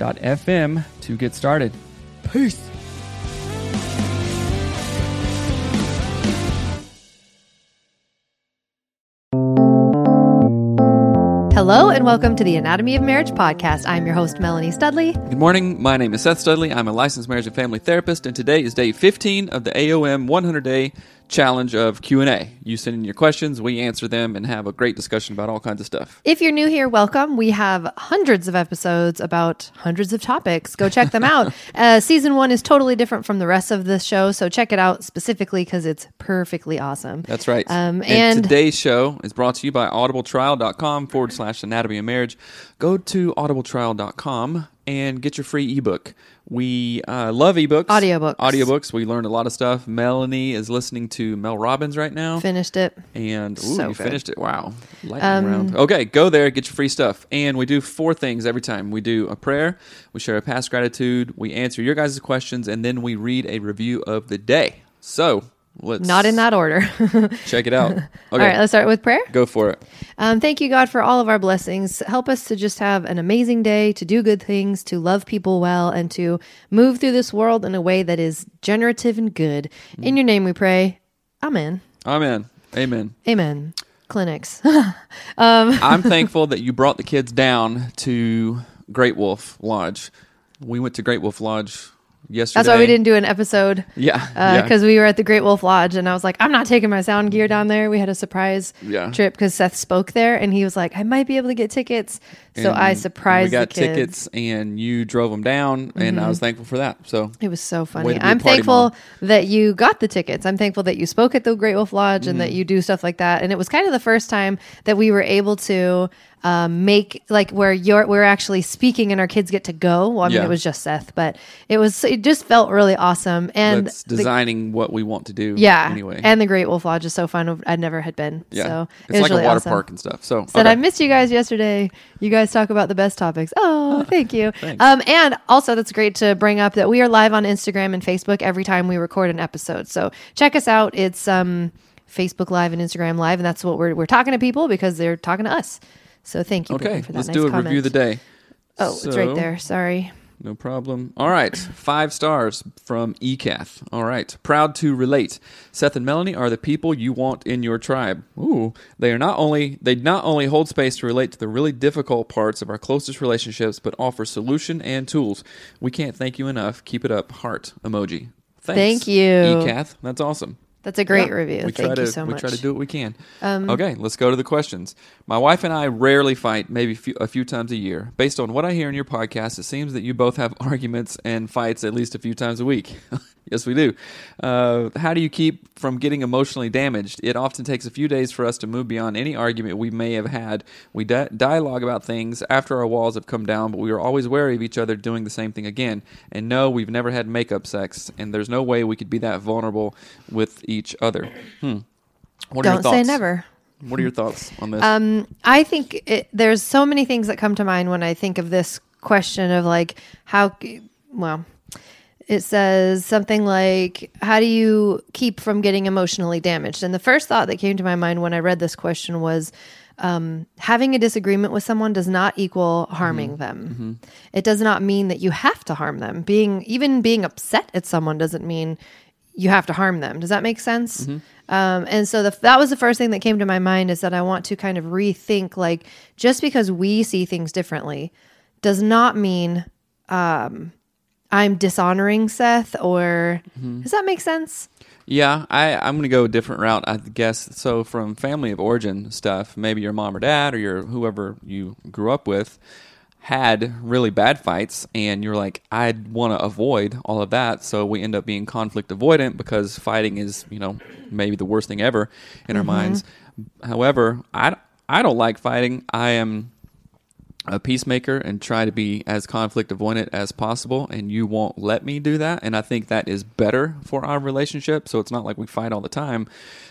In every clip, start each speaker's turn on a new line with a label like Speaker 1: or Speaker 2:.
Speaker 1: anchor.fm to get started. Peace.
Speaker 2: Hello, and welcome to the Anatomy of Marriage podcast. I'm your host, Melanie Studley.
Speaker 1: Good morning. My name is Seth Studley. I'm a licensed marriage and family therapist, and today is day 15 of the AOM 100 day challenge of Q&A. You send in your questions, we answer them and have a great discussion about all kinds of stuff.
Speaker 2: If you're new here, welcome. We have hundreds of episodes about hundreds of topics. Go check them out. uh, season one is totally different from the rest of the show, so check it out specifically because it's perfectly awesome.
Speaker 1: That's right.
Speaker 2: Um,
Speaker 1: and,
Speaker 2: and-
Speaker 1: today's show is brought to you by audibletrial.com forward slash anatomy of marriage. Go to audibletrial.com and get your free ebook. We uh, love ebooks.
Speaker 2: Audiobooks.
Speaker 1: Audiobooks. We learned a lot of stuff. Melanie is listening to Mel Robbins right now.
Speaker 2: Finished it.
Speaker 1: And ooh,
Speaker 2: So
Speaker 1: you
Speaker 2: good.
Speaker 1: finished it. Wow. Lightning
Speaker 2: Um,
Speaker 1: round. Okay, go there, get your free stuff. And we do four things every time. We do a prayer, we share a past gratitude, we answer your guys' questions, and then we read a review of the day. So let's
Speaker 2: Not in that order.
Speaker 1: check it out. Okay.
Speaker 2: All right, let's start with prayer.
Speaker 1: go for it.
Speaker 2: Um, thank you, God, for all of our blessings. Help us to just have an amazing day, to do good things, to love people well, and to move through this world in a way that is generative and good. In your name we pray. Amen.
Speaker 1: Amen. Amen.
Speaker 2: Amen. Clinics.
Speaker 1: I'm thankful that you brought the kids down to Great Wolf Lodge. We went to Great Wolf Lodge yesterday.
Speaker 2: That's why we didn't do an episode.
Speaker 1: Yeah. Uh, yeah.
Speaker 2: Because we were at the Great Wolf Lodge, and I was like, I'm not taking my sound gear down there. We had a surprise
Speaker 1: Yeah.
Speaker 2: trip because Seth spoke there, and he was like, I might be able to get tickets. So I surprised
Speaker 1: We got
Speaker 2: the kids.
Speaker 1: tickets, and you drove them down, and I was thankful for that. So
Speaker 2: It was so
Speaker 1: Way
Speaker 2: funny.
Speaker 1: to be a
Speaker 2: I'm
Speaker 1: party
Speaker 2: thankful
Speaker 1: mom.
Speaker 2: that you got the tickets. I'm thankful that you spoke at the Great Wolf Lodge and
Speaker 1: Mm-hmm.
Speaker 2: that you do stuff like that. And it was kind of the first time that we were able to um, make like where you're we're actually speaking and our kids get to go. Well, I mean,
Speaker 1: Yeah.
Speaker 2: it was just Seth, but it was it just felt really awesome. And
Speaker 1: that's
Speaker 2: the-
Speaker 1: designing what we want to do.
Speaker 2: yeah,
Speaker 1: Anyway.
Speaker 2: and the Great Wolf Lodge is so fun. I never had been.
Speaker 1: yeah.
Speaker 2: so
Speaker 1: it's
Speaker 2: it was
Speaker 1: like
Speaker 2: really
Speaker 1: a water
Speaker 2: awesome.
Speaker 1: park and stuff. So
Speaker 2: Said
Speaker 1: okay.
Speaker 2: I missed you guys yesterday. You guys talk about the best topics. Oh, thank you. Um, and also, that's great to bring up that we are live on Instagram and Facebook every time we record an episode. So check us out. It's um, Facebook Live and Instagram Live, and that's what we're we're talking to people because they're talking to us. So thank you.
Speaker 1: Okay,
Speaker 2: for that
Speaker 1: let's
Speaker 2: nice
Speaker 1: do a
Speaker 2: comment.
Speaker 1: review of the day.
Speaker 2: Oh, it's right there. Sorry.
Speaker 1: No problem. All right, five stars from ECATH. All right, proud to relate. Seth and Melanie are the people you want in your tribe. Ooh, they are not only they not only hold space to relate to the really difficult parts of our closest relationships, but offer solution and tools. We can't thank you enough. Keep it up. Heart emoji. Thanks,
Speaker 2: Thank you.
Speaker 1: ECATH. That's awesome.
Speaker 2: That's a great
Speaker 1: Yeah,
Speaker 2: review.
Speaker 1: We
Speaker 2: Thank
Speaker 1: to,
Speaker 2: you so
Speaker 1: we
Speaker 2: much. We
Speaker 1: try to do what we can. Um, okay, let's go to the questions. My wife and I rarely fight, maybe few, a few times a year. Based on what I hear in your podcast, it seems that you both have arguments and fights at least a few times a week. yes, we do. Uh, how do you keep from getting emotionally damaged? It often takes a few days for us to move beyond any argument we may have had. We di- dialogue about things after our walls have come down, but we are always wary of each other doing the same thing again. And no, we've never had makeup sex, and there's no way we could be that vulnerable with each other. Hmm. What are
Speaker 2: Don't say
Speaker 1: thoughts?
Speaker 2: never.
Speaker 1: What are your thoughts on this?
Speaker 2: Um, I think it, there's so many things that come to mind when I think of this question of like how, well, it says something like, How do you keep from getting emotionally damaged? And the first thought that came to my mind when I read this question was, um, having a disagreement with someone does not equal harming mm-hmm. them. Mm-hmm. It does not mean that you have to harm them. Being even being upset at someone doesn't mean you have to harm them. Does that make sense? Mm-hmm. Um, and so the, that was the first thing that came to my mind is that I want to kind of rethink like just because we see things differently does not mean um, I'm dishonoring Seth or mm-hmm. does that make sense?
Speaker 1: Yeah, I, I'm going to go a different route, I guess. So, from family of origin stuff, maybe your mom or dad or your whoever you grew up with had really bad fights, and you're like, I'd want to avoid all of that. So, we end up being conflict avoidant because fighting is, you know, maybe the worst thing ever in mm-hmm. our minds. However, I, I don't like fighting. I am a peacemaker and try to be as conflict avoidant as possible and you won't let me do that and i think that is better for our relationship so it's not like we fight all the time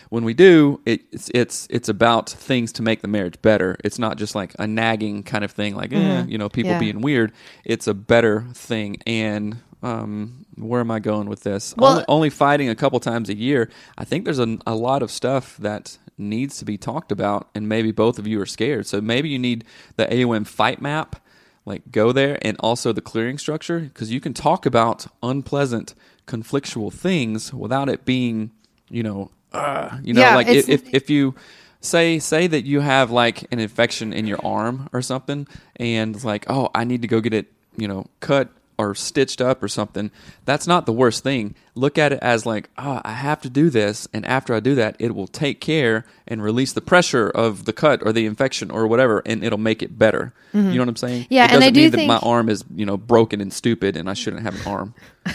Speaker 1: when we do it's it's it's about things to make the marriage better it's not just like a nagging kind of thing like mm-hmm. eh, you know people yeah. being weird it's a better thing and um, where am I going with this? Well, only, only, fighting a couple times a year. I think there's a, a lot of stuff that needs to be talked about, and maybe both of you are scared. So maybe you need the AOM fight map, like go there, and also the clearing structure, because you can talk about unpleasant, conflictual things without it being, you know, uh, you know, yeah, like if, if if you say say that you have like an infection in your arm or something, and it's like, oh, I need to go get it, you know, cut or stitched up or something, that's not the worst thing. Look at it as like, oh, I have to do this, and after I do that, it will take care and release the pressure of the cut or the infection or whatever, and it'll make it better. Mm-hmm. You know what I'm saying?
Speaker 2: Yeah,
Speaker 1: it doesn't
Speaker 2: and I do
Speaker 1: mean
Speaker 2: think...
Speaker 1: that my arm is you know broken and stupid, and I shouldn't have an arm.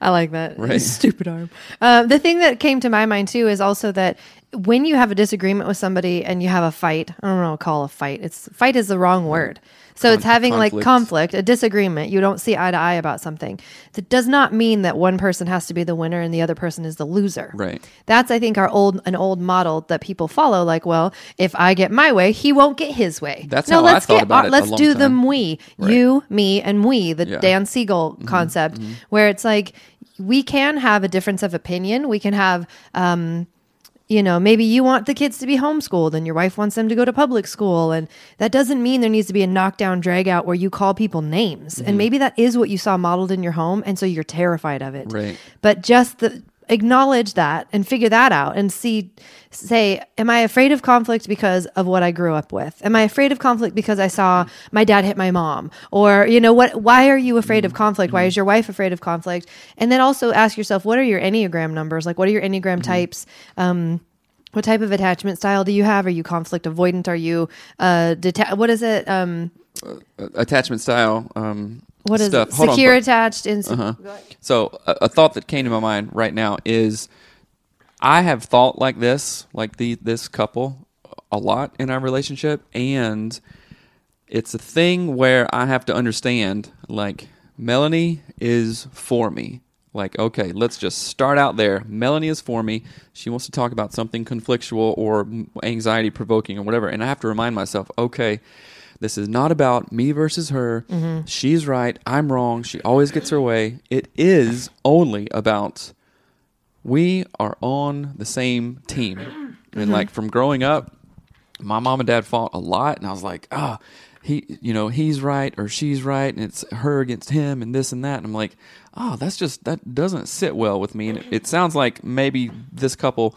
Speaker 2: I like that. Right. Stupid arm. Uh, the thing that came to my mind too is also that when you have a disagreement with somebody and you have a fight, I don't know, call a fight. It's fight is the wrong word. So it's having conflict. like conflict, a disagreement. You don't see eye to eye about something. That does not mean that one person has to be the winner and the other person is the loser.
Speaker 1: Right.
Speaker 2: That's I think our old an old model that people follow. Like, well, if I get my way, he won't get his way.
Speaker 1: That's no. let's get our,
Speaker 2: let's do time. the we, right. you, me, and we. The yeah. Dan Siegel mm-hmm. concept, mm-hmm. where it's like we can have a difference of opinion. We can have. um you know, maybe you want the kids to be homeschooled and your wife wants them to go to public school. And that doesn't mean there needs to be a knockdown drag out where you call people names. Mm-hmm. And maybe that is what you saw modeled in your home. And so you're terrified of it.
Speaker 1: Right.
Speaker 2: But just the, acknowledge that and figure that out and see say am i afraid of conflict because of what i grew up with? Am i afraid of conflict because i saw my dad hit my mom? Or you know what why are you afraid of conflict? Why is your wife afraid of conflict? And then also ask yourself what are your enneagram numbers? Like what are your enneagram mm-hmm. types? Um, what type of attachment style do you have? Are you conflict avoidant? Are you uh deta- what is it? Um
Speaker 1: uh, attachment style um
Speaker 2: what is stuff. it? Hold secure on, attached in uh-huh.
Speaker 1: so a, a, thought that came to my mind right now is i have thought like this like the this couple a lot in our relationship and it's a thing where i have to understand like melanie is for me like okay let's just start out there melanie is for me she wants to talk about something conflictual or anxiety provoking or whatever and i have to remind myself okay this is not about me versus her. Mm-hmm. She's right. I'm wrong. She always gets her way. It is only about we are on the same team. Mm-hmm. And like from growing up, my mom and dad fought a lot, and I was like, ah, oh, he, you know, he's right or she's right, and it's her against him, and this and that. And I'm like, oh, that's just that doesn't sit well with me. And it, it sounds like maybe this couple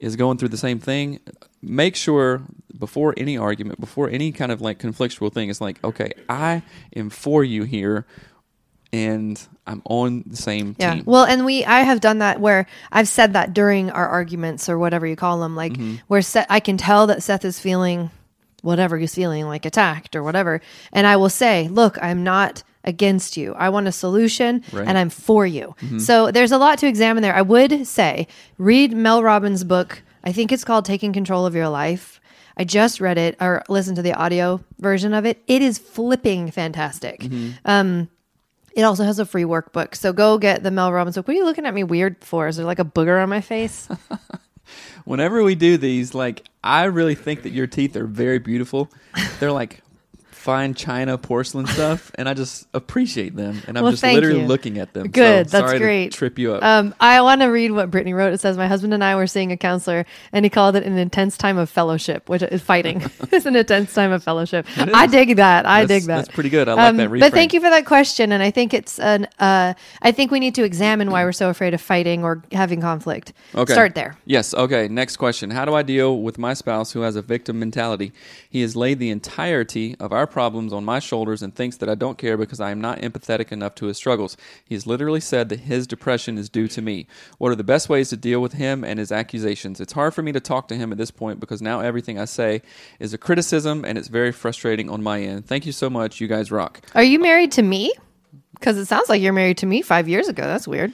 Speaker 1: is going through the same thing. Make sure before any argument, before any kind of like conflictual thing, it's like, okay, I am for you here and I'm on the same yeah. team.
Speaker 2: Well, and we I have done that where I've said that during our arguments or whatever you call them, like mm-hmm. where Seth, I can tell that Seth is feeling whatever he's feeling, like attacked or whatever, and I will say, "Look, I'm not." against you. I want a solution right. and I'm for you. Mm-hmm. So there's a lot to examine there. I would say read Mel Robbins' book. I think it's called Taking Control of Your Life. I just read it or listened to the audio version of it. It is flipping fantastic. Mm-hmm. Um, it also has a free workbook. So go get the Mel Robbins book. What are you looking at me weird for? Is there like a booger on my face?
Speaker 1: Whenever we do these, like I really think that your teeth are very beautiful. They're like fine china porcelain stuff, and I just appreciate them, and I'm
Speaker 2: Well,
Speaker 1: just literally
Speaker 2: you.
Speaker 1: looking at them.
Speaker 2: Good,
Speaker 1: So
Speaker 2: that's
Speaker 1: sorry to
Speaker 2: great.
Speaker 1: trip you up.
Speaker 2: Um, I want to read what Brittany wrote. It says, My husband and I were seeing a counselor, and he called it an intense time of fellowship, which is fighting. it's an intense time of fellowship. I dig that. I
Speaker 1: That's-
Speaker 2: dig that.
Speaker 1: that's pretty good. I like that
Speaker 2: Um, But thank you for that question. And I think it's an, uh, I think we need to examine why we're so afraid of fighting or having conflict.
Speaker 1: Okay.
Speaker 2: Start there.
Speaker 1: Yes. Okay. Next question. How do I deal with my spouse who has a victim mentality? He has laid the entirety of our problems on my shoulders and thinks that I don't care because I am not empathetic enough to his struggles. He has literally said that his depression is due to me. What are the best ways to deal with him and his accusations? It's hard for me to talk to him at this point because now everything I say is a criticism and it's very frustrating on my end. Thank you so much. You guys rock.
Speaker 2: Are you married to me? Because it sounds like you're married to me five years ago. That's weird.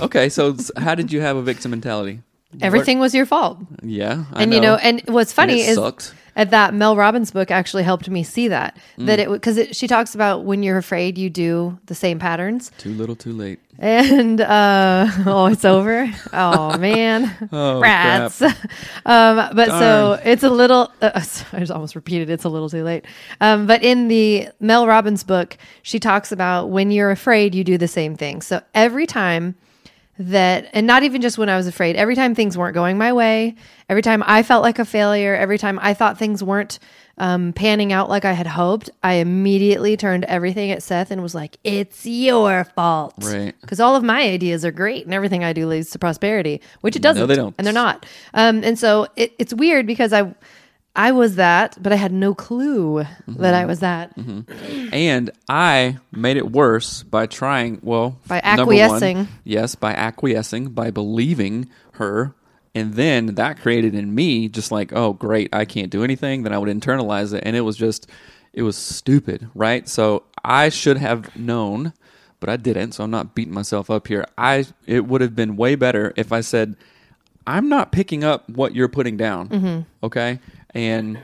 Speaker 1: Okay. So, how did you have a victim mentality?
Speaker 2: Everything was your fault.
Speaker 1: Yeah. I
Speaker 2: and you know, and what's funny
Speaker 1: it
Speaker 2: is
Speaker 1: sucked.
Speaker 2: At that Mel Robbins book actually helped me see that
Speaker 1: Mm.
Speaker 2: that it because she talks about when you're afraid you do the same patterns.
Speaker 1: Too little, too late.
Speaker 2: and uh oh it's over? Oh man.
Speaker 1: Oh,
Speaker 2: rats. Um but so it's a little uh, i just almost repeated it's a little too late. Um but in the mel robbins book she talks about when you're afraid you do the same thing. So every time that and not even just when I was afraid every time things weren't going my way every time I felt like a failure every time I thought things weren't um, panning out like I had hoped I immediately turned everything at Seth and was like it's your fault
Speaker 1: Right.
Speaker 2: because all of my ideas are great and everything I do leads to prosperity which it doesn't No,
Speaker 1: they don't.
Speaker 2: and they're not um, and so it, it's weird because I I was that but I had no clue
Speaker 1: Mm-hmm.
Speaker 2: that I was that
Speaker 1: And I made it worse by trying, well,
Speaker 2: By
Speaker 1: number one,
Speaker 2: acquiescing.
Speaker 1: yes, by acquiescing, by believing her. And then that created in me just like, oh, great, I can't do anything. Then I would internalize it. And it was just, it was stupid, right? So I should have known, but I didn't. So I'm not beating myself up here. I, it would have been way better if I said, I'm not picking up what you're putting down.
Speaker 2: Mm-hmm.
Speaker 1: Okay. And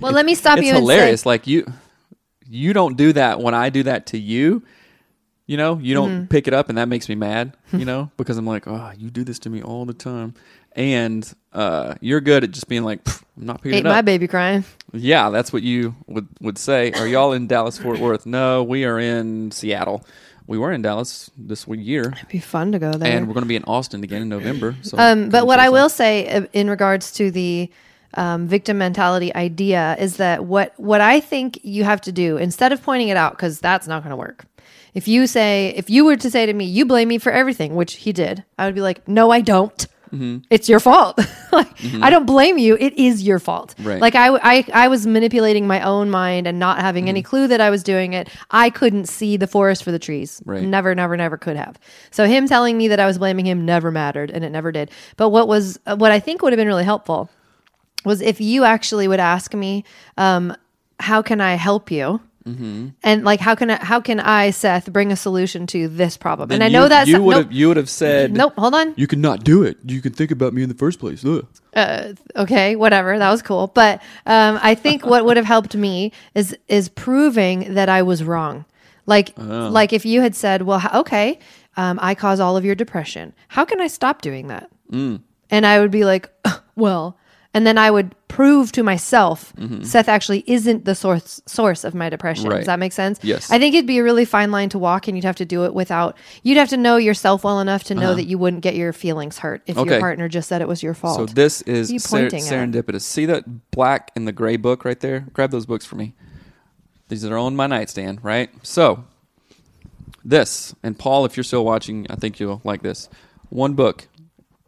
Speaker 2: well let me stop
Speaker 1: it's
Speaker 2: you and
Speaker 1: hilarious.
Speaker 2: say
Speaker 1: Like you, you don't do that when I do that to you. You know, you don't
Speaker 2: Mm-hmm.
Speaker 1: pick it up, and that makes me mad. You know, because I'm like, oh, you do this to me all the time, and uh, you're good at just being like, I'm not picking
Speaker 2: ate
Speaker 1: it up.
Speaker 2: my baby crying
Speaker 1: Yeah, that's what you would would say. Are y'all in Dallas Fort Worth? No, we are in Seattle. We were in Dallas this year,
Speaker 2: it'd be fun to go there
Speaker 1: and we're going to be in Austin again in November. So,
Speaker 2: Um, but what I will say uh, in regards to the um, victim mentality idea is that what what I think you have to do instead of pointing it out because that's not going to work. If you say if you were to say to me, "You blame me for everything," which he did, I would be like, "No, I don't." Mm-hmm. It's your fault. like mm-hmm. I don't blame you. It is your fault.
Speaker 1: Right.
Speaker 2: Like I, I, I was manipulating my own mind and not having any mm-hmm. clue that I was doing it. I couldn't see the forest for the trees.
Speaker 1: Right.
Speaker 2: Never, never, never could have. So him telling me that I was blaming him never mattered, and it never did. But what was what I think would have been really helpful was if you actually would ask me, um, "How can I help you?"
Speaker 1: Mm-hmm.
Speaker 2: And like, how can I, how can I, Seth, bring a solution to this problem? and I
Speaker 1: Then
Speaker 2: know
Speaker 1: you,
Speaker 2: that
Speaker 1: you would
Speaker 2: nope,
Speaker 1: have you would have said,
Speaker 2: nope. Hold on.
Speaker 1: you cannot do it. You can think about me in the first place. Ugh.
Speaker 2: okay, whatever. That was cool. But um, I think what would have helped me is is proving that I was wrong. Like like if you had said, "Well, okay, um, I cause all of your depression. How can I stop doing that?" And I would be like, "Well," and then I would prove to myself mm-hmm. Seth actually isn't the source source of my depression.
Speaker 1: Right.
Speaker 2: Does that make sense?
Speaker 1: Yes.
Speaker 2: I think it'd be a really fine line to walk, and you'd have to do it without. You'd have to know yourself well enough to know uh-huh. that you wouldn't get your feelings hurt if
Speaker 1: Okay.
Speaker 2: your partner just said it was your fault.
Speaker 1: So this is
Speaker 2: What are you
Speaker 1: ser-
Speaker 2: pointing at?
Speaker 1: serendipitous. See that black and the gray book right there? Grab those books for me. These are on my nightstand, right? So this and Paul, if you're still watching, I think you'll like this. One book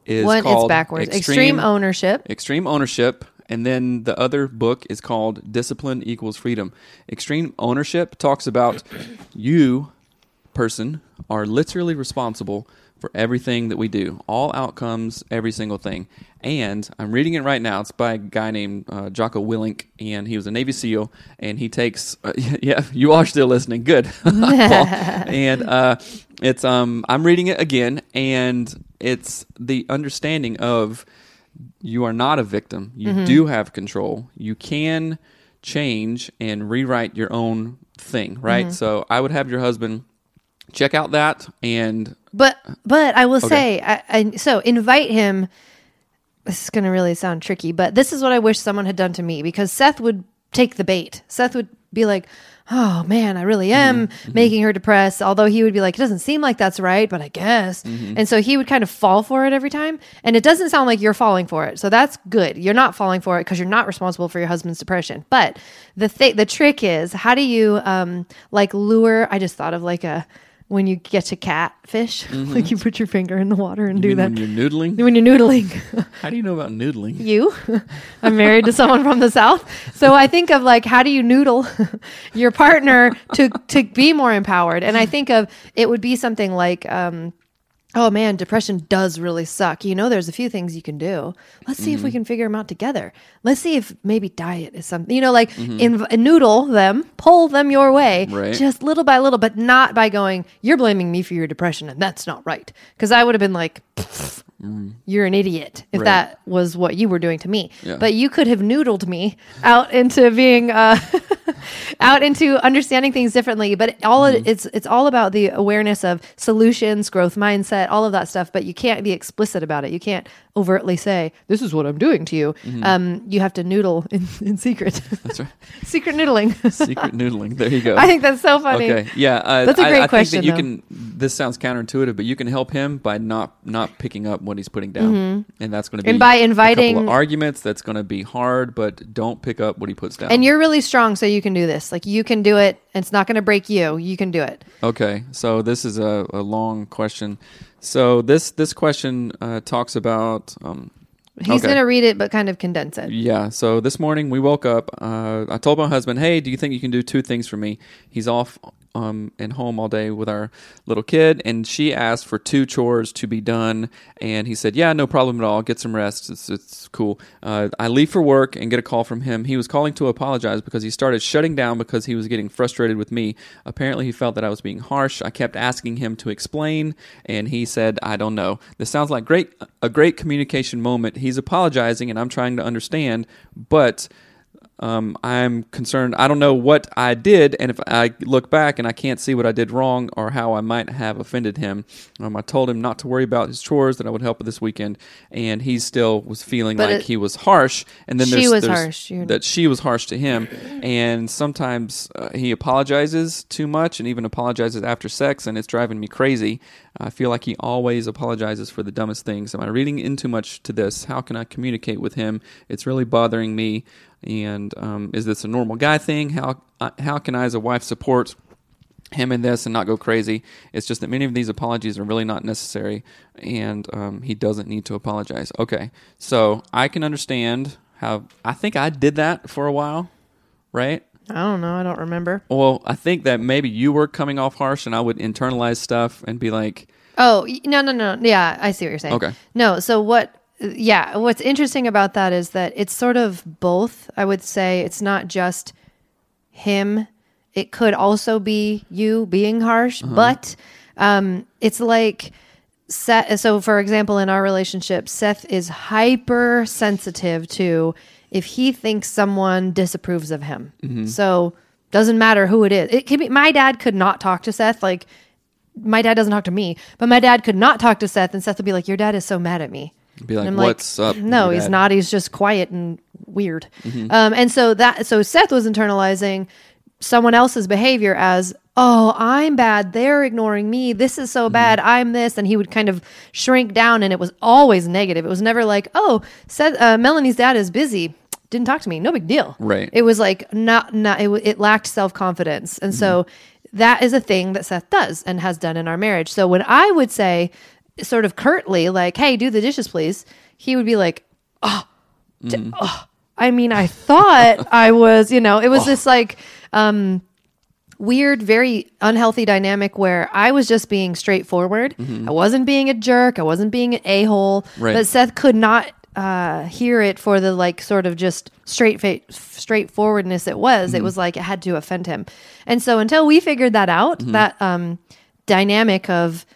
Speaker 1: is
Speaker 2: One,
Speaker 1: called
Speaker 2: it's backwards. Extreme, ownership.
Speaker 1: Extreme Ownership. And then the other book is called Discipline Equals Freedom. Extreme Ownership talks about you, person, are literally responsible for everything that we do, all outcomes, every single thing. And I'm reading it right now. It's by a guy named uh, Jocko Willink, and he was a Navy SEAL. And he takes, uh, yeah, you are still listening. Good, And uh, it's um, I'm reading it again, and it's the understanding of you are not a victim. You do have control. You can change and rewrite your own thing, right? So I would have your husband check out that and
Speaker 2: But but I will say, I, I, so invite him. This is going to really sound tricky, but this is what I wish someone had done to me because Seth would take the bait. Seth would be like, oh man, I really am
Speaker 1: Mm-hmm.
Speaker 2: making her depressed. Although he would be like, it doesn't seem like that's right, but I guess.
Speaker 1: Mm-hmm.
Speaker 2: And so he would kind of fall for it every time. And it doesn't sound like you're falling for it. So that's good. You're not falling for it because you're not responsible for your husband's depression. But the th- the trick is, how do you um like lure? I just thought of like a when you get to catfish, like you put your finger in the water and do
Speaker 1: Mm-hmm. Mean
Speaker 2: that.
Speaker 1: when you're noodling?
Speaker 2: When you're noodling.
Speaker 1: How do you know about noodling?
Speaker 2: you. I'm married to someone from the south, so I think of like how do you noodle your partner to to be more empowered, and I think of it would be something like. Um, Oh man, depression does really suck. You know, there's a few things you can do. Let's see if we mm-hmm. can figure them out together. Let's see if maybe diet is something, you know, like mm-hmm. inv- noodle them, pull them your way,
Speaker 1: Right.
Speaker 2: just little by little, but not by going, you're blaming me for your depression and that's not right. Because I would have been like, you're an idiot if
Speaker 1: Right.
Speaker 2: that was what you were doing to me.
Speaker 1: Yeah.
Speaker 2: But you could have noodled me out into being uh, out into understanding things differently. But all
Speaker 1: Mm-hmm.
Speaker 2: it's it's all about the awareness of solutions, growth mindset, all of that stuff. But you can't be explicit about it. You can't overtly say this is what I'm doing to you. Um, you have to noodle in, in secret.
Speaker 1: Mm-hmm. That's right.
Speaker 2: secret noodling.
Speaker 1: Secret noodling. There you go.
Speaker 2: I think that's so funny.
Speaker 1: Okay. Yeah. Uh,
Speaker 2: That's a great
Speaker 1: I,
Speaker 2: question,
Speaker 1: Think that you
Speaker 2: though.
Speaker 1: can. This sounds counterintuitive, but you can help him by not not picking up what he's putting down, and that's going to be
Speaker 2: Mm-hmm. And by
Speaker 1: a couple
Speaker 2: inviting-
Speaker 1: of arguments. That's going to be hard, but don't pick up what he puts down.
Speaker 2: And you're really strong, so you can do this. Like you can do it. It's not going to break you. You can do it.
Speaker 1: Okay, so this is a, a long question. So this this question uh, talks about. Um,
Speaker 2: He's
Speaker 1: okay.
Speaker 2: going to read it, but kind of condense it.
Speaker 1: Yeah. So this morning we woke up. Uh, I told my husband, "Hey, do you think you can do two things for me?" He's off um, and home all day with our little kid, and she asked for two chores to be done, and he said, "Yeah, no problem at all. Get some rest. It's it's cool." Uh, I leave for work and get a call from him. He was calling to apologize because he started shutting down because he was getting frustrated with me. Apparently, he felt that I was being harsh. I kept asking him to explain, and he said, "I don't know." This sounds like great a great communication moment. He's apologizing, and I'm trying to understand, but um, I'm concerned. I don't know what I did, and if I look back and I can't see what I did wrong or how I might have offended him, um, I told him not to worry about his chores that I would help this weekend, and he still was feeling
Speaker 2: But
Speaker 1: like
Speaker 2: it-
Speaker 1: he was harsh. And then
Speaker 2: She
Speaker 1: there's,
Speaker 2: was
Speaker 1: there's
Speaker 2: harsh. You're-
Speaker 1: that she was harsh to him, and sometimes uh, he apologizes too much and even apologizes after sex, and it's driving me crazy. I feel like he always apologizes for the dumbest things. Am I reading in too much to this? How can I communicate with him? It's really bothering me. And um, is this a normal guy thing? How uh, how can I, as a wife, support him in this and not go crazy? It's just that many of these apologies are really not necessary, and um, he doesn't need to apologize. Okay, so I can understand how. I think I did that for a while, right?
Speaker 2: I don't know. I don't remember.
Speaker 1: Well, I think that maybe you were coming off harsh, and I would internalize stuff and be like,
Speaker 2: Oh, no, no, no. Yeah, I see what you're saying.
Speaker 1: Okay.
Speaker 2: No, so what, yeah, what's interesting about that is that it's sort of both. I would say it's not just him, it could also be you being harsh, but um, it's like, Seth, so for example, in our relationship, Seth is hypersensitive to if he thinks someone disapproves of him. So doesn't matter who it is. It could be my dad could not talk to Seth like my dad doesn't talk to me, but my dad could not talk to Seth, and Seth would be like, "Your dad is so mad at me."
Speaker 1: Be like, "What's up,
Speaker 2: No, he's
Speaker 1: dad?"
Speaker 2: not. He's just quiet and weird.
Speaker 1: Mm-hmm.
Speaker 2: Um, and so that so Seth was internalizing someone else's behavior as, "Oh, I'm bad. They're ignoring me. This is
Speaker 1: Mm-hmm.
Speaker 2: so bad. I'm this," and he would kind of shrink down, and it was always negative. It was never like, "Oh, Seth, uh, Melanie's dad is busy." Didn't talk to me. No big deal.
Speaker 1: Right.
Speaker 2: It was like not not it, it lacked self confidence, and so that is a thing that Seth does and has done in our marriage. So when I would say, sort of curtly, like, "Hey, do the dishes, please," he would be like, "Oh, d- oh." I mean, I thought I was, you know, it was ah. this like um weird, very unhealthy dynamic where I was just being straightforward. Mm-hmm. I wasn't being a jerk. I wasn't being an a hole.
Speaker 1: Right.
Speaker 2: But Seth could not uh, hear it for the like sort of just straight fa- straightforwardness it was. It mm-hmm. was like it had to offend him. And so until we figured that out, mm-hmm. that um, dynamic of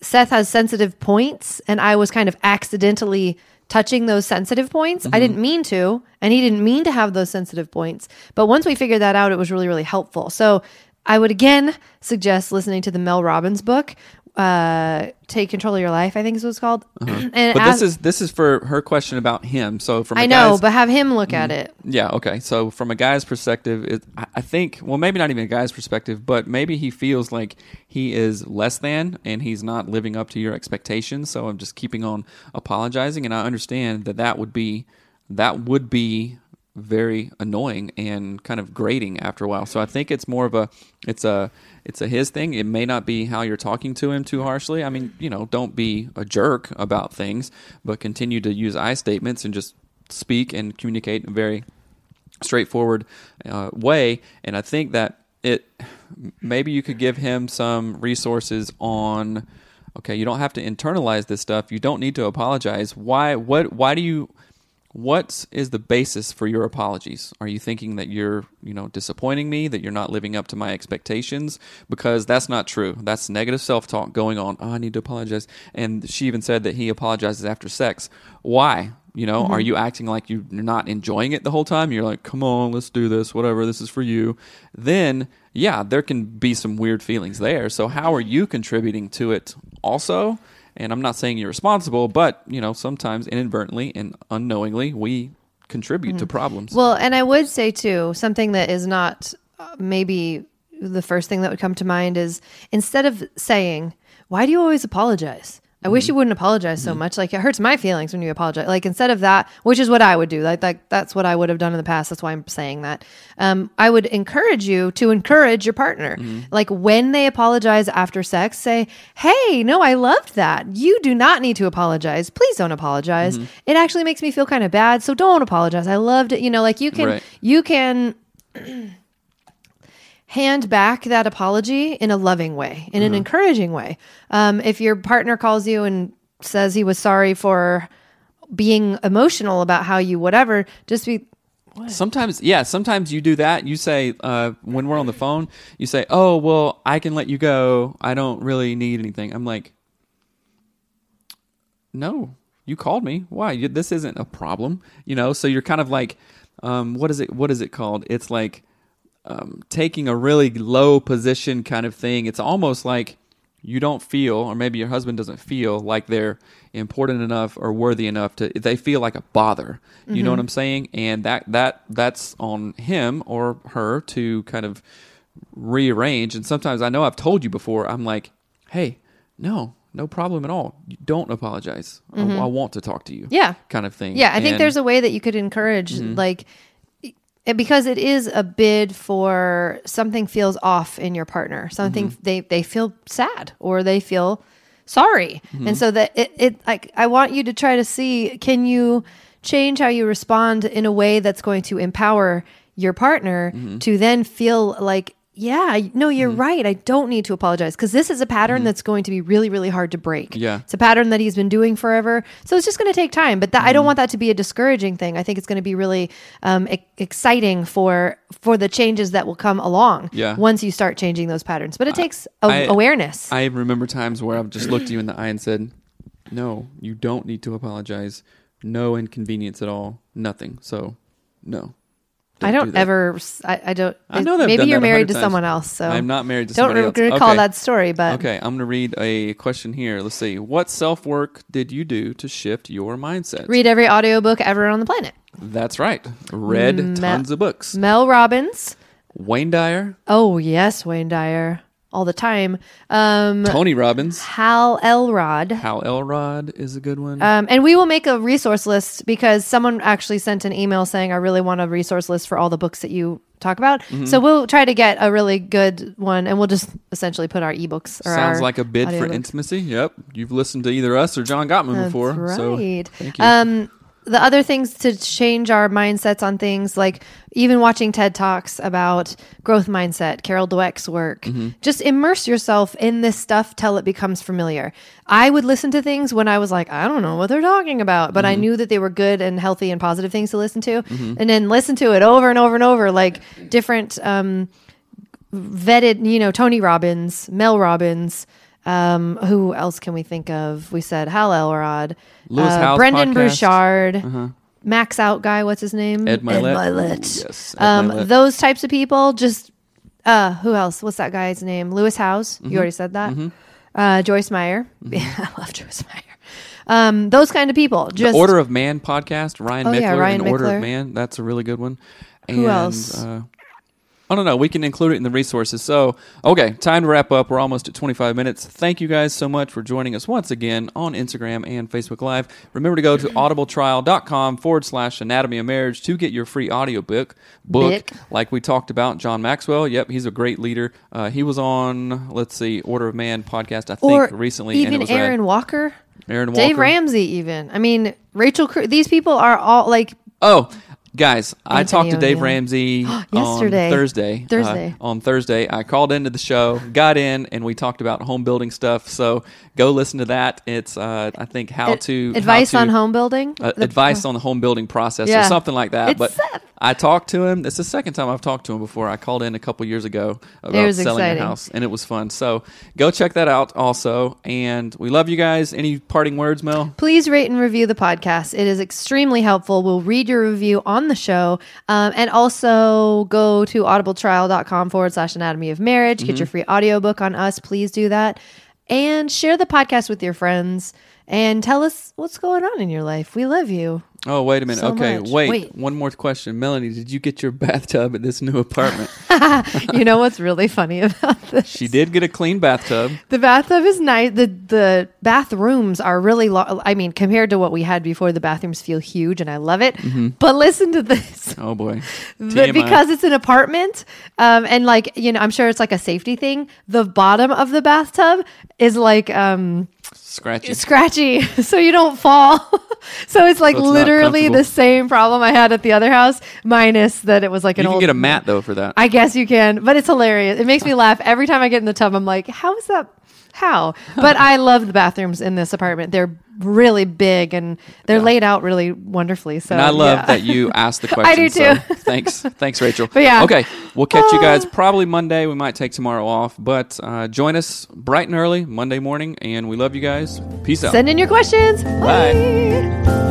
Speaker 2: Seth has sensitive points, and I was kind of accidentally touching those sensitive points. I mm-hmm. didn't mean to, and he didn't mean to have those sensitive points. But once we figured that out, it was really, really helpful. So I would again suggest listening to the Mel Robbins book. Uh, take control of your life. I think is what it's called.
Speaker 1: Uh-huh. and but as, this is this is for her question about him. So from
Speaker 2: I know, but have him look mm, at it.
Speaker 1: Yeah. Okay. So from a guy's perspective, it, I think well maybe not even a guy's perspective, but maybe he feels like he is less than and he's not living up to your expectations. So I'm just keeping on apologizing, and I understand that that would be that would be very annoying and kind of grating after a while. So I think it's more of a it's a it's a his thing. It may not be how you're talking to him too harshly. I mean, you know, don't be a jerk about things, but continue to use I statements and just speak and communicate in a very straightforward uh, way. And I think that it maybe you could give him some resources on okay, you don't have to internalize this stuff. You don't need to apologize. Why what why do you what is the basis for your apologies? Are you thinking that you're, you know, disappointing me, that you're not living up to my expectations? Because that's not true. That's negative self-talk going on. Oh, I need to apologize. And she even said that he apologizes after sex. Why? You know, mm-hmm. are you acting like you're not enjoying it the whole time? You're like, come on, let's do this, whatever, this is for you. Then, yeah, there can be some weird feelings there. So, how are you contributing to it also? And I'm not saying you're responsible, but you know, sometimes inadvertently and unknowingly we contribute mm. to problems.
Speaker 2: Well, and I would say too, something that is not uh, maybe the first thing that would come to mind is instead of saying, "Why do you always apologize?" I mm-hmm. wish you wouldn't apologize so mm-hmm. much. Like it hurts my feelings when you apologize. Like instead of that, which is what I would do. Like, like that's what I would have done in the past. That's why I'm saying that. Um, I would encourage you to encourage your partner. Mm-hmm. Like when they apologize after sex, say, "Hey, no, I loved that. You do not need to apologize. Please don't apologize. Mm-hmm. It actually makes me feel kind of bad. So don't apologize. I loved it. You know, like you can, right. you can." hand back that apology in a loving way, in an uh-huh. encouraging way. Um, if your partner calls you and says he was sorry for being emotional about how you whatever, just be.
Speaker 1: What? Sometimes, yeah, sometimes you do that. You say, uh, when we're on the phone, you say, Oh, well, I can let you go. I don't really need anything. I'm like, No, you called me. Why? This isn't a problem. You know, so you're kind of like, um, what is it? What is it called? It's like, um, taking a really low position kind of thing. It's almost like you don't feel, or maybe your husband doesn't feel like they're important enough or worthy enough to. They feel like a bother. You mm-hmm. know what mm-hmm. I'm saying? And that that that's on him or her to kind of rearrange. And sometimes I know I've told you before. I'm like, hey, no, no problem at all. Don't apologize. Mm-hmm. I, I, want to talk to you.
Speaker 2: Yeah.
Speaker 1: Kind of thing.
Speaker 2: Yeah. I and, think there's a way that you could encourage, mm-hmm. like, because it is a bid for something feels off in your partner something mm-hmm. they they feel sad or they feel sorry mm-hmm. and so that it, it like i want you to try to see can you change how you respond in a way that's going to empower your partner mm-hmm. to then feel like yeah, no, you're mm right. I don't need to apologize because this is a pattern mm that's going to be really, really hard to break.
Speaker 1: Yeah.
Speaker 2: It's a pattern that he's been doing forever. So it's just going to take time. But that, mm I don't mm-hmm. want that to be a discouraging thing. I think it's going to be really um, e- exciting for for the changes that will come along
Speaker 1: yeah.
Speaker 2: once you start changing those patterns. But it takes awareness.
Speaker 1: I remember times where I've just looked you in the eye and said, no, you don't need to apologize. No inconvenience at all. Nothing. So, no.
Speaker 2: Don't I don't do ever. I, I, don't. I know that. Maybe you're married to times. someone else. So
Speaker 1: I'm not married to
Speaker 2: someone
Speaker 1: else.
Speaker 2: don't
Speaker 1: somebody
Speaker 2: recall okay. that story, but
Speaker 1: okay. I'm going to read a question here. Let's see. What self work did you do to shift your mindset?
Speaker 2: Read every audiobook ever on the planet.
Speaker 1: That's right. Read mm, Mel, tons of books.
Speaker 2: Mel Robbins.
Speaker 1: Wayne Dyer.
Speaker 2: Oh yes, Wayne Dyer all the time. Um,
Speaker 1: Tony Robbins,
Speaker 2: Hal Elrod.
Speaker 1: Hal Elrod is a good one.
Speaker 2: Um, and we will make a resource list because someone actually sent an email saying, "I really want a resource list for all the books that you talk about." Mm-hmm. So we'll try to get a really good one, and we'll just essentially put our ebooks. Or
Speaker 1: Sounds like a bid for books. intimacy. Yep, you've listened to either us or John Gottman
Speaker 2: That's
Speaker 1: before.
Speaker 2: Right.
Speaker 1: So
Speaker 2: thank you. Um, the other things to change our mindsets on things like even watching TED Talks about growth mindset, Carol Dweck's work. Mm-hmm. Just immerse yourself in this stuff till it becomes familiar. I would listen to things when I was like, I don't know what they're talking about, but mm-hmm. I knew that they were good and healthy and positive things to listen to, mm-hmm. and then listen to it over and over and over, like different um, vetted, you know, Tony Robbins, Mel Robbins. Um, who else can we think of? We said Hal Elrod,
Speaker 1: Lewis uh,
Speaker 2: Brendon Burchard, uh-huh. Max Out guy. What's his name?
Speaker 1: Ed Mylett.
Speaker 2: Ed Mylett.
Speaker 1: Yes.
Speaker 2: Ed um, Mylett. Those types of people. Just uh, who else? What's that guy's name? Lewis Howes. Mm-hmm. You already said that. Mm-hmm. uh, Joyce Meyer. I love Joyce Meyer. Um, those kind of people. Just
Speaker 1: the Order of Man podcast. Ryan
Speaker 2: Oh,
Speaker 1: Michler
Speaker 2: yeah, Ryan
Speaker 1: and Order of Man. That's a really good one.
Speaker 2: Who else?
Speaker 1: Uh, I don't know. We can include it in the resources. So, okay, time to wrap up. We're almost at 25 minutes. Thank you guys so much for joining us once again on Instagram and Facebook Live. Remember to go to audibletrial.com forward slash anatomy of marriage to get your free audiobook book,
Speaker 2: Bick.
Speaker 1: like we talked about. John Maxwell. Yep, he's a great leader. Uh, he was on, let's see, Order of Man podcast, I think,
Speaker 2: or
Speaker 1: recently. and it
Speaker 2: even
Speaker 1: was
Speaker 2: Aaron
Speaker 1: rad.
Speaker 2: Walker,
Speaker 1: Aaron Walker.
Speaker 2: Dave Ramsey. Even I mean Rachel. Cr- These people are all like
Speaker 1: Oh, guys, I talked to Dave Ramsey
Speaker 2: Yesterday.
Speaker 1: on Thursday.
Speaker 2: Thursday.
Speaker 1: Uh, on Thursday, I called into the show, got in, and we talked about home building stuff. So go listen to that. It's uh, I think how
Speaker 2: ad-
Speaker 1: to
Speaker 2: advice
Speaker 1: how to-
Speaker 2: on home building.
Speaker 1: Uh,
Speaker 2: The-
Speaker 1: advice on the home building process or something like that.
Speaker 2: It's
Speaker 1: but
Speaker 2: Seth.
Speaker 1: I talked to him. It's the second time I've talked to him before. I called in a couple years ago about selling
Speaker 2: exciting.
Speaker 1: a house, and it was fun. So go check that out also. And we love you guys. Any parting words, Mel?
Speaker 2: Please rate and review the podcast. It is extremely helpful. We'll read your review on the show. Um, and also go to audibletrial.com forward slash anatomy of marriage. Get your free audiobook on us. Please do that. And share the podcast with your friends and tell us what's going on in your life. We love you.
Speaker 1: Oh, wait a minute.
Speaker 2: So
Speaker 1: okay, wait.
Speaker 2: Wait.
Speaker 1: One more question. Melanie, did you get your bathtub at this new apartment?
Speaker 2: you know what's really funny about this?
Speaker 1: she did get a clean bathtub.
Speaker 2: The bathtub is nice. The the bathrooms are really long. I mean, compared to what we had before, the bathrooms feel huge, and I love it. But listen to this.
Speaker 1: Oh boy.
Speaker 2: The- because it's an apartment, um, and like you know, I'm sure it's like a safety thing. The bottom of the bathtub is like um,
Speaker 1: scratchy.
Speaker 2: scratchy, so you don't fall. so it's like
Speaker 1: So it's
Speaker 2: literally the same problem I had at the other house, minus that it was like an You
Speaker 1: can
Speaker 2: old.
Speaker 1: get a mat though for that.
Speaker 2: I guess you can, but it's hilarious. It makes me laugh every time I get in the tub. I'm like, how is that? How? But I love the bathrooms in this apartment. They're really big and they're laid out really wonderfully. So
Speaker 1: and I love
Speaker 2: yeah.
Speaker 1: that you asked the question.
Speaker 2: I do
Speaker 1: so
Speaker 2: too.
Speaker 1: thanks, thanks, Rachel.
Speaker 2: But yeah.
Speaker 1: Okay, we'll catch you guys probably Monday. We might take tomorrow off, but uh, join us bright and early Monday morning. And we love you guys. Peace out.
Speaker 2: Send in your questions.
Speaker 1: Bye.